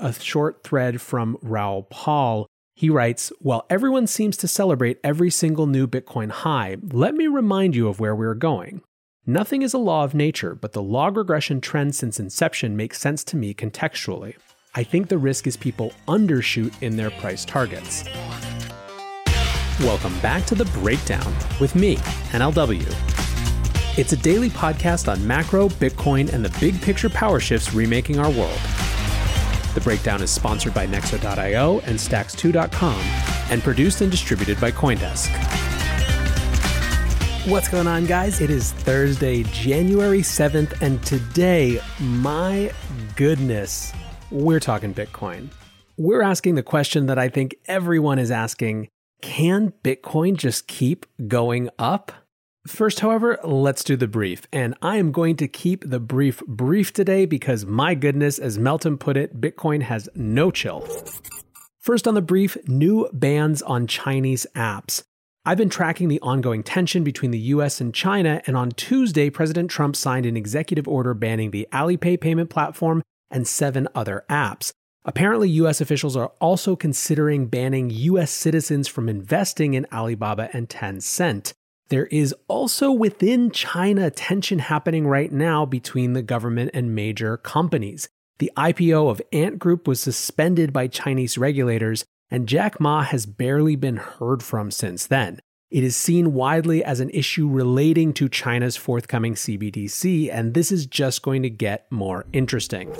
a short thread from Raoul Pal. He writes, While everyone seems to celebrate every single new Bitcoin high, let me remind you of where we are going. Nothing is a law of nature, but the log regression trend since inception makes sense to me contextually. I think the risk is people undershoot in their price targets. Welcome back to The Breakdown with me, NLW. It's a daily podcast on macro, Bitcoin, and the big picture power shifts remaking our world. The Breakdown is sponsored by Nexo.io and Stacks2.com and produced and distributed by Coindesk. What's going on, guys? It is Thursday, January 7th, and today, my goodness, we're talking Bitcoin. We're asking the question that I think everyone is asking Can Bitcoin just keep going up? First, however, let's do the brief. And I am going to keep the brief brief today because, my goodness, as Meltem put it, Bitcoin has no chill. First, on the brief, new bans on Chinese apps. I've been tracking the ongoing tension between the US and China, and on Tuesday, President Trump signed an executive order banning the Alipay payment platform and seven other apps. Apparently, US officials are also considering banning US citizens from investing in Alibaba and Tencent. There is also within China tension happening right now between the government and major companies. The IPO of Ant Group was suspended by Chinese regulators, and Jack Ma has barely been heard from since then. It is seen widely as an issue relating to China's forthcoming CBDC, and this is just going to get more interesting.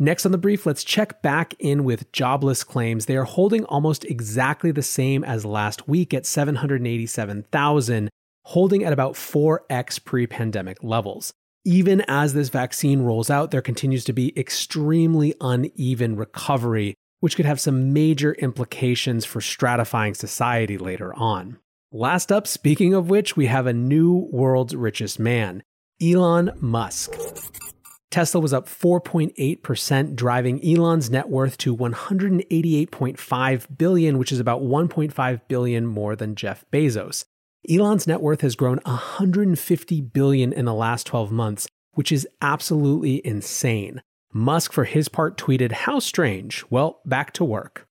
Next on the brief, let's check back in with jobless claims. They are holding almost exactly the same as last week at 787,000, holding at about 4x pre pandemic levels. Even as this vaccine rolls out, there continues to be extremely uneven recovery which could have some major implications for stratifying society later on. Last up, speaking of which, we have a new world's richest man, Elon Musk. Tesla was up 4.8%, driving Elon's net worth to 188.5 billion, which is about 1.5 billion more than Jeff Bezos. Elon's net worth has grown 150 billion in the last 12 months, which is absolutely insane. Musk, for his part, tweeted, How strange. Well, back to work.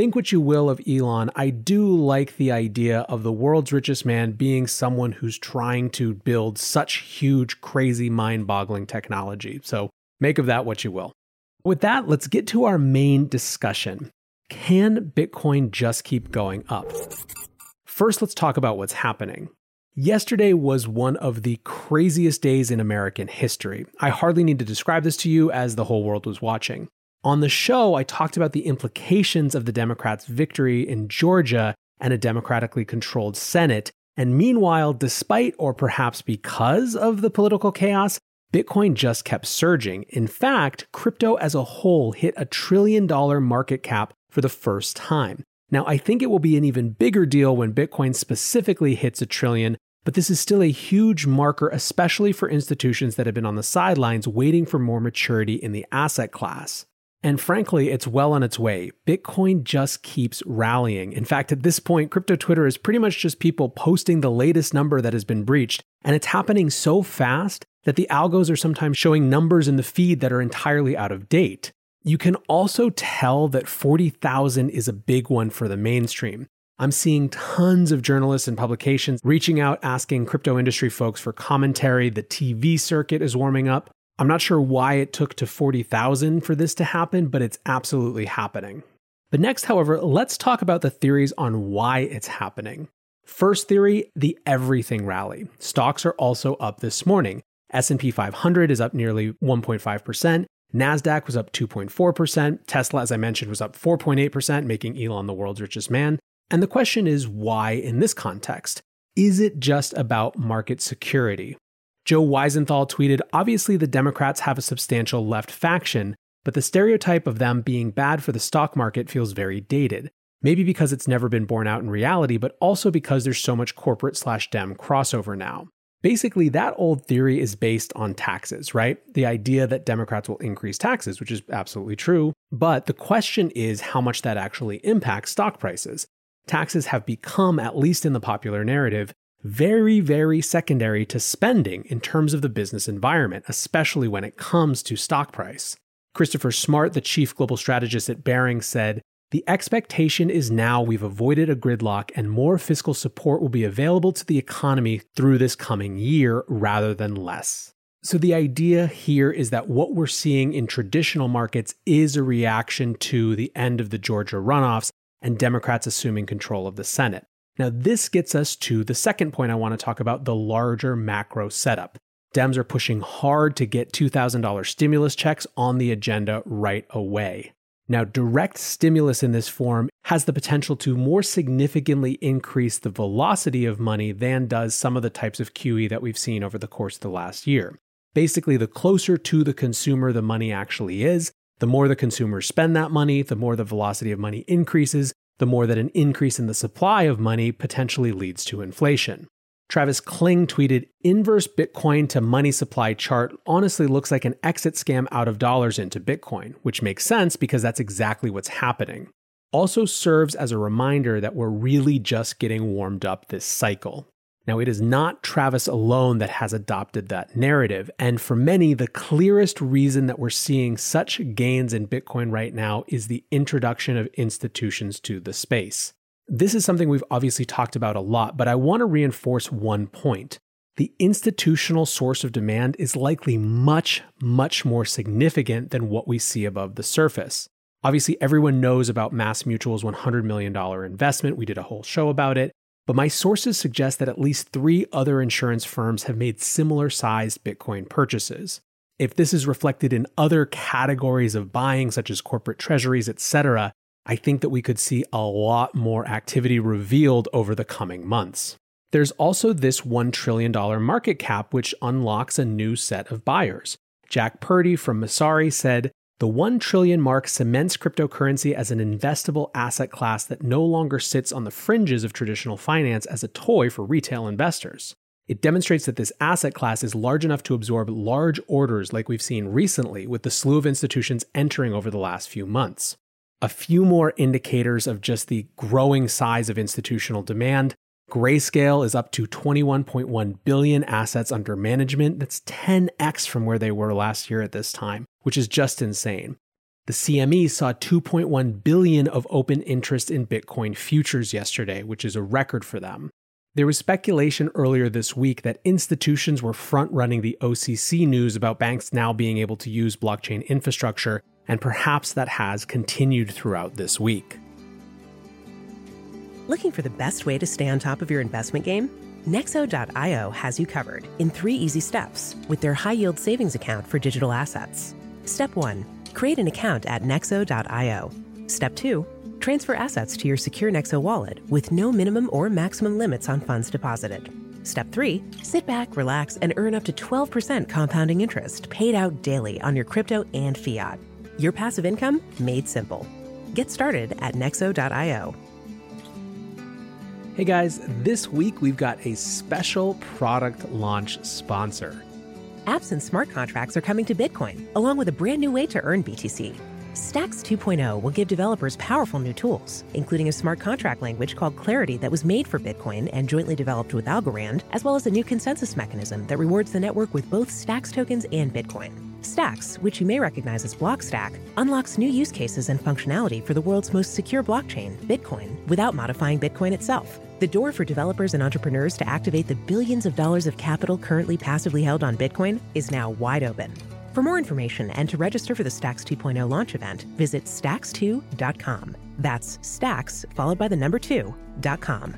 Think what you will of Elon, I do like the idea of the world's richest man being someone who's trying to build such huge, crazy, mind boggling technology. So make of that what you will. With that, let's get to our main discussion. Can Bitcoin just keep going up? First, let's talk about what's happening. Yesterday was one of the craziest days in American history. I hardly need to describe this to you as the whole world was watching. On the show, I talked about the implications of the Democrats' victory in Georgia and a democratically controlled Senate. And meanwhile, despite or perhaps because of the political chaos, Bitcoin just kept surging. In fact, crypto as a whole hit a trillion dollar market cap for the first time. Now, I think it will be an even bigger deal when Bitcoin specifically hits a trillion, but this is still a huge marker, especially for institutions that have been on the sidelines waiting for more maturity in the asset class. And frankly, it's well on its way. Bitcoin just keeps rallying. In fact, at this point, crypto Twitter is pretty much just people posting the latest number that has been breached. And it's happening so fast that the algos are sometimes showing numbers in the feed that are entirely out of date. You can also tell that 40,000 is a big one for the mainstream. I'm seeing tons of journalists and publications reaching out asking crypto industry folks for commentary. The TV circuit is warming up. I'm not sure why it took to 40,000 for this to happen, but it's absolutely happening. But next, however, let's talk about the theories on why it's happening. First theory, the everything rally. Stocks are also up this morning. S&P 500 is up nearly 1.5%, NASDAQ was up 2.4%. Tesla, as I mentioned, was up 4.8%, making Elon the world's richest man. And the question is why in this context? Is it just about market security? Joe Weisenthal tweeted Obviously, the Democrats have a substantial left faction, but the stereotype of them being bad for the stock market feels very dated. Maybe because it's never been borne out in reality, but also because there's so much corporate slash dem crossover now. Basically, that old theory is based on taxes, right? The idea that Democrats will increase taxes, which is absolutely true. But the question is how much that actually impacts stock prices. Taxes have become, at least in the popular narrative, very, very secondary to spending in terms of the business environment, especially when it comes to stock price. Christopher Smart, the chief global strategist at Barings, said, the expectation is now we've avoided a gridlock and more fiscal support will be available to the economy through this coming year rather than less. So, the idea here is that what we're seeing in traditional markets is a reaction to the end of the Georgia runoffs and Democrats assuming control of the Senate. Now, this gets us to the second point I want to talk about the larger macro setup. Dems are pushing hard to get $2,000 stimulus checks on the agenda right away. Now, direct stimulus in this form has the potential to more significantly increase the velocity of money than does some of the types of QE that we've seen over the course of the last year. Basically, the closer to the consumer the money actually is, the more the consumers spend that money, the more the velocity of money increases, the more that an increase in the supply of money potentially leads to inflation. Travis Kling tweeted Inverse Bitcoin to money supply chart honestly looks like an exit scam out of dollars into Bitcoin, which makes sense because that's exactly what's happening. Also serves as a reminder that we're really just getting warmed up this cycle. Now, it is not Travis alone that has adopted that narrative. And for many, the clearest reason that we're seeing such gains in Bitcoin right now is the introduction of institutions to the space. This is something we've obviously talked about a lot, but I want to reinforce one point. The institutional source of demand is likely much, much more significant than what we see above the surface. Obviously, everyone knows about Mass Mutual's $100 million investment. We did a whole show about it. But my sources suggest that at least three other insurance firms have made similar sized Bitcoin purchases. If this is reflected in other categories of buying, such as corporate treasuries, etc., I think that we could see a lot more activity revealed over the coming months. There's also this $1 trillion market cap, which unlocks a new set of buyers. Jack Purdy from Messari said, the 1 trillion mark cements cryptocurrency as an investable asset class that no longer sits on the fringes of traditional finance as a toy for retail investors. It demonstrates that this asset class is large enough to absorb large orders like we've seen recently with the slew of institutions entering over the last few months a few more indicators of just the growing size of institutional demand. Grayscale is up to 21.1 billion assets under management. That's 10x from where they were last year at this time, which is just insane. The CME saw 2.1 billion of open interest in Bitcoin futures yesterday, which is a record for them. There was speculation earlier this week that institutions were front running the OCC news about banks now being able to use blockchain infrastructure and perhaps that has continued throughout this week. Looking for the best way to stay on top of your investment game? Nexo.io has you covered in three easy steps with their high yield savings account for digital assets. Step one create an account at Nexo.io. Step two transfer assets to your secure Nexo wallet with no minimum or maximum limits on funds deposited. Step three, sit back, relax, and earn up to 12% compounding interest paid out daily on your crypto and fiat. Your passive income made simple. Get started at nexo.io. Hey guys, this week we've got a special product launch sponsor. Apps and smart contracts are coming to Bitcoin, along with a brand new way to earn BTC. Stacks 2.0 will give developers powerful new tools, including a smart contract language called Clarity that was made for Bitcoin and jointly developed with Algorand, as well as a new consensus mechanism that rewards the network with both Stacks tokens and Bitcoin. Stacks, which you may recognize as Blockstack, unlocks new use cases and functionality for the world's most secure blockchain, Bitcoin, without modifying Bitcoin itself. The door for developers and entrepreneurs to activate the billions of dollars of capital currently passively held on Bitcoin is now wide open. For more information and to register for the Stacks 2.0 launch event, visit stacks2.com. That's stacks followed by the number 2.com.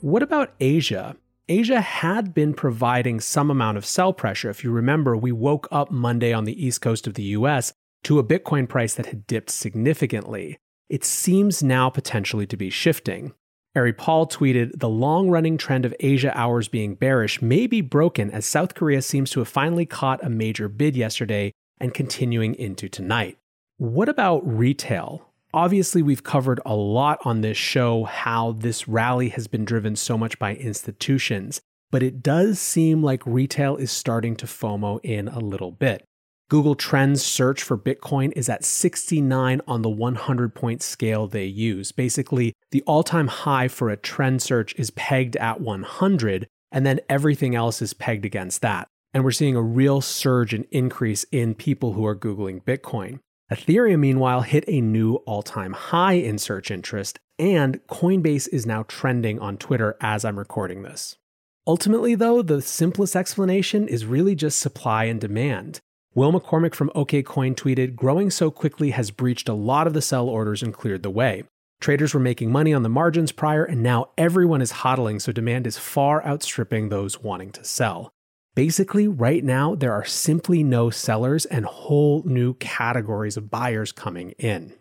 What about Asia? Asia had been providing some amount of sell pressure. If you remember, we woke up Monday on the east coast of the US to a Bitcoin price that had dipped significantly. It seems now potentially to be shifting. Ari Paul tweeted, The long running trend of Asia hours being bearish may be broken as South Korea seems to have finally caught a major bid yesterday and continuing into tonight. What about retail? Obviously, we've covered a lot on this show how this rally has been driven so much by institutions, but it does seem like retail is starting to FOMO in a little bit. Google Trends search for Bitcoin is at 69 on the 100 point scale they use. Basically, the all time high for a trend search is pegged at 100, and then everything else is pegged against that. and we're seeing a real surge and increase in people who are Googling Bitcoin. Ethereum, meanwhile, hit a new all time high in search interest, and Coinbase is now trending on Twitter as I'm recording this. Ultimately, though, the simplest explanation is really just supply and demand. Will McCormick from OKCoin tweeted, Growing so quickly has breached a lot of the sell orders and cleared the way. Traders were making money on the margins prior, and now everyone is hodling, so demand is far outstripping those wanting to sell. Basically, right now, there are simply no sellers and whole new categories of buyers coming in.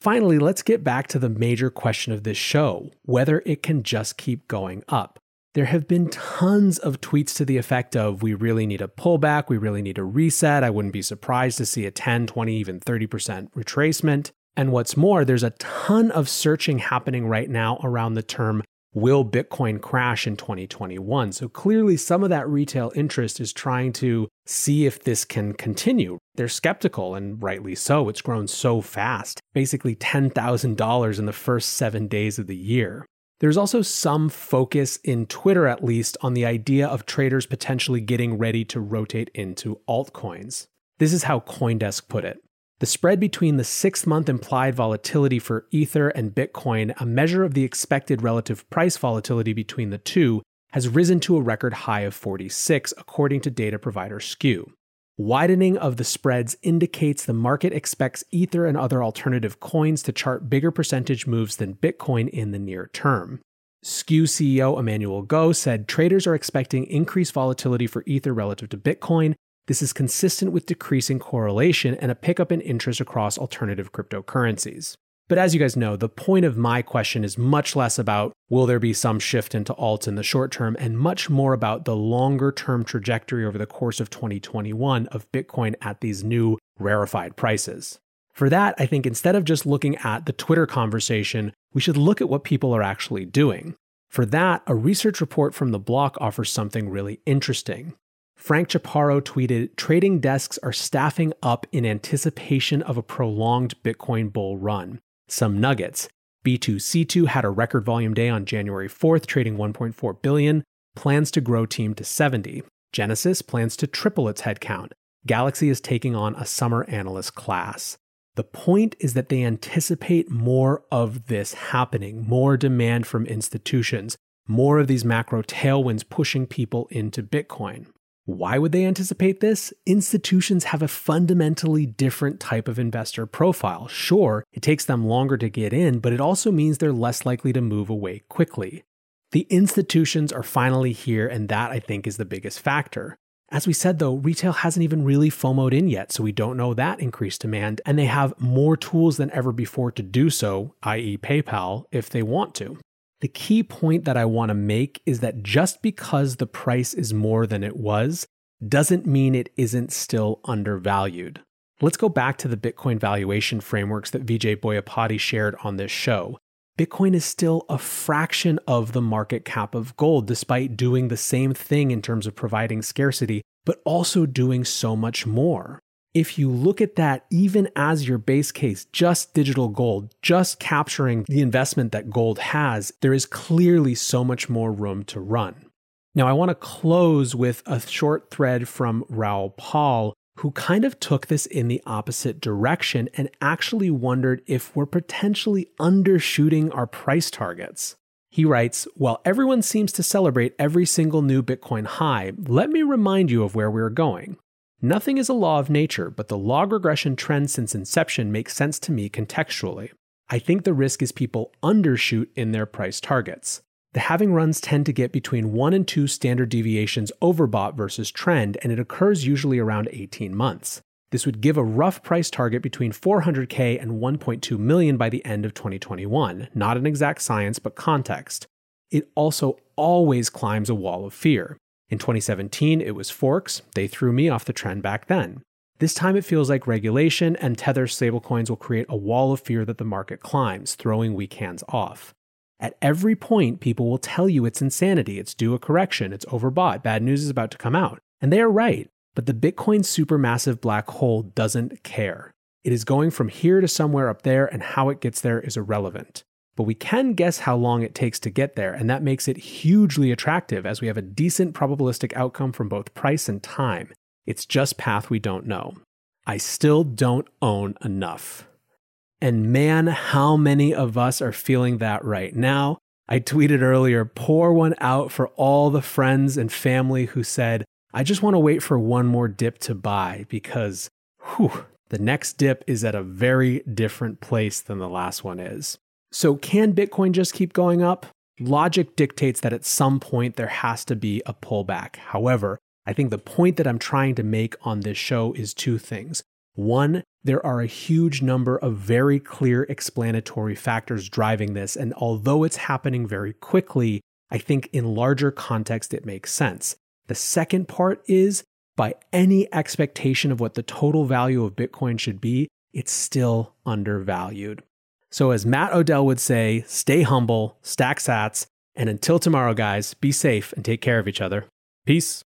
Finally, let's get back to the major question of this show whether it can just keep going up. There have been tons of tweets to the effect of, we really need a pullback, we really need a reset. I wouldn't be surprised to see a 10, 20, even 30% retracement. And what's more, there's a ton of searching happening right now around the term will Bitcoin crash in 2021? So clearly, some of that retail interest is trying to see if this can continue. They're skeptical, and rightly so. It's grown so fast, basically $10,000 in the first seven days of the year. There's also some focus in Twitter, at least, on the idea of traders potentially getting ready to rotate into altcoins. This is how Coindesk put it. The spread between the six month implied volatility for Ether and Bitcoin, a measure of the expected relative price volatility between the two, has risen to a record high of 46, according to data provider Skew. Widening of the spreads indicates the market expects Ether and other alternative coins to chart bigger percentage moves than Bitcoin in the near term. Skew CEO Emmanuel Goh said traders are expecting increased volatility for Ether relative to Bitcoin this is consistent with decreasing correlation and a pickup in interest across alternative cryptocurrencies. But as you guys know, the point of my question is much less about will there be some shift into alts in the short term and much more about the longer term trajectory over the course of 2021 of Bitcoin at these new rarefied prices. For that, I think instead of just looking at the Twitter conversation, we should look at what people are actually doing. For that, a research report from the block offers something really interesting. Frank Chaparro tweeted Trading desks are staffing up in anticipation of a prolonged Bitcoin bull run. Some nuggets. B2C2 had a record volume day on January 4th, trading 1.4 billion, plans to grow team to 70. Genesis plans to triple its headcount. Galaxy is taking on a summer analyst class. The point is that they anticipate more of this happening, more demand from institutions, more of these macro tailwinds pushing people into Bitcoin. Why would they anticipate this? Institutions have a fundamentally different type of investor profile. Sure, it takes them longer to get in, but it also means they're less likely to move away quickly. The institutions are finally here, and that I think is the biggest factor. As we said though, retail hasn't even really FOMOed in yet, so we don't know that increased demand, and they have more tools than ever before to do so, i.e., PayPal, if they want to. The key point that I want to make is that just because the price is more than it was doesn't mean it isn't still undervalued. Let's go back to the Bitcoin valuation frameworks that Vijay Boyapati shared on this show. Bitcoin is still a fraction of the market cap of gold, despite doing the same thing in terms of providing scarcity, but also doing so much more if you look at that even as your base case, just digital gold, just capturing the investment that gold has, there is clearly so much more room to run. Now, I want to close with a short thread from Raoul Pal, who kind of took this in the opposite direction and actually wondered if we're potentially undershooting our price targets. He writes, While everyone seems to celebrate every single new Bitcoin high, let me remind you of where we're going. Nothing is a law of nature, but the log regression trend since inception makes sense to me contextually. I think the risk is people undershoot in their price targets. The halving runs tend to get between 1 and 2 standard deviations overbought versus trend, and it occurs usually around 18 months. This would give a rough price target between 400k and 1.2 million by the end of 2021. Not an exact science, but context. It also always climbs a wall of fear. In 2017, it was forks. They threw me off the trend back then. This time it feels like regulation and Tether stablecoins will create a wall of fear that the market climbs, throwing weak hands off. At every point, people will tell you it's insanity, it's due a correction, it's overbought, bad news is about to come out. And they are right, but the Bitcoin supermassive black hole doesn't care. It is going from here to somewhere up there, and how it gets there is irrelevant. But we can guess how long it takes to get there, and that makes it hugely attractive as we have a decent probabilistic outcome from both price and time. It's just path we don't know. I still don't own enough. And man, how many of us are feeling that right now? I tweeted earlier, pour one out for all the friends and family who said, I just want to wait for one more dip to buy because whew, the next dip is at a very different place than the last one is. So, can Bitcoin just keep going up? Logic dictates that at some point there has to be a pullback. However, I think the point that I'm trying to make on this show is two things. One, there are a huge number of very clear explanatory factors driving this, and although it's happening very quickly, I think in larger context it makes sense. The second part is by any expectation of what the total value of Bitcoin should be, it's still undervalued. So, as Matt Odell would say, stay humble, stack sats, and until tomorrow, guys, be safe and take care of each other. Peace.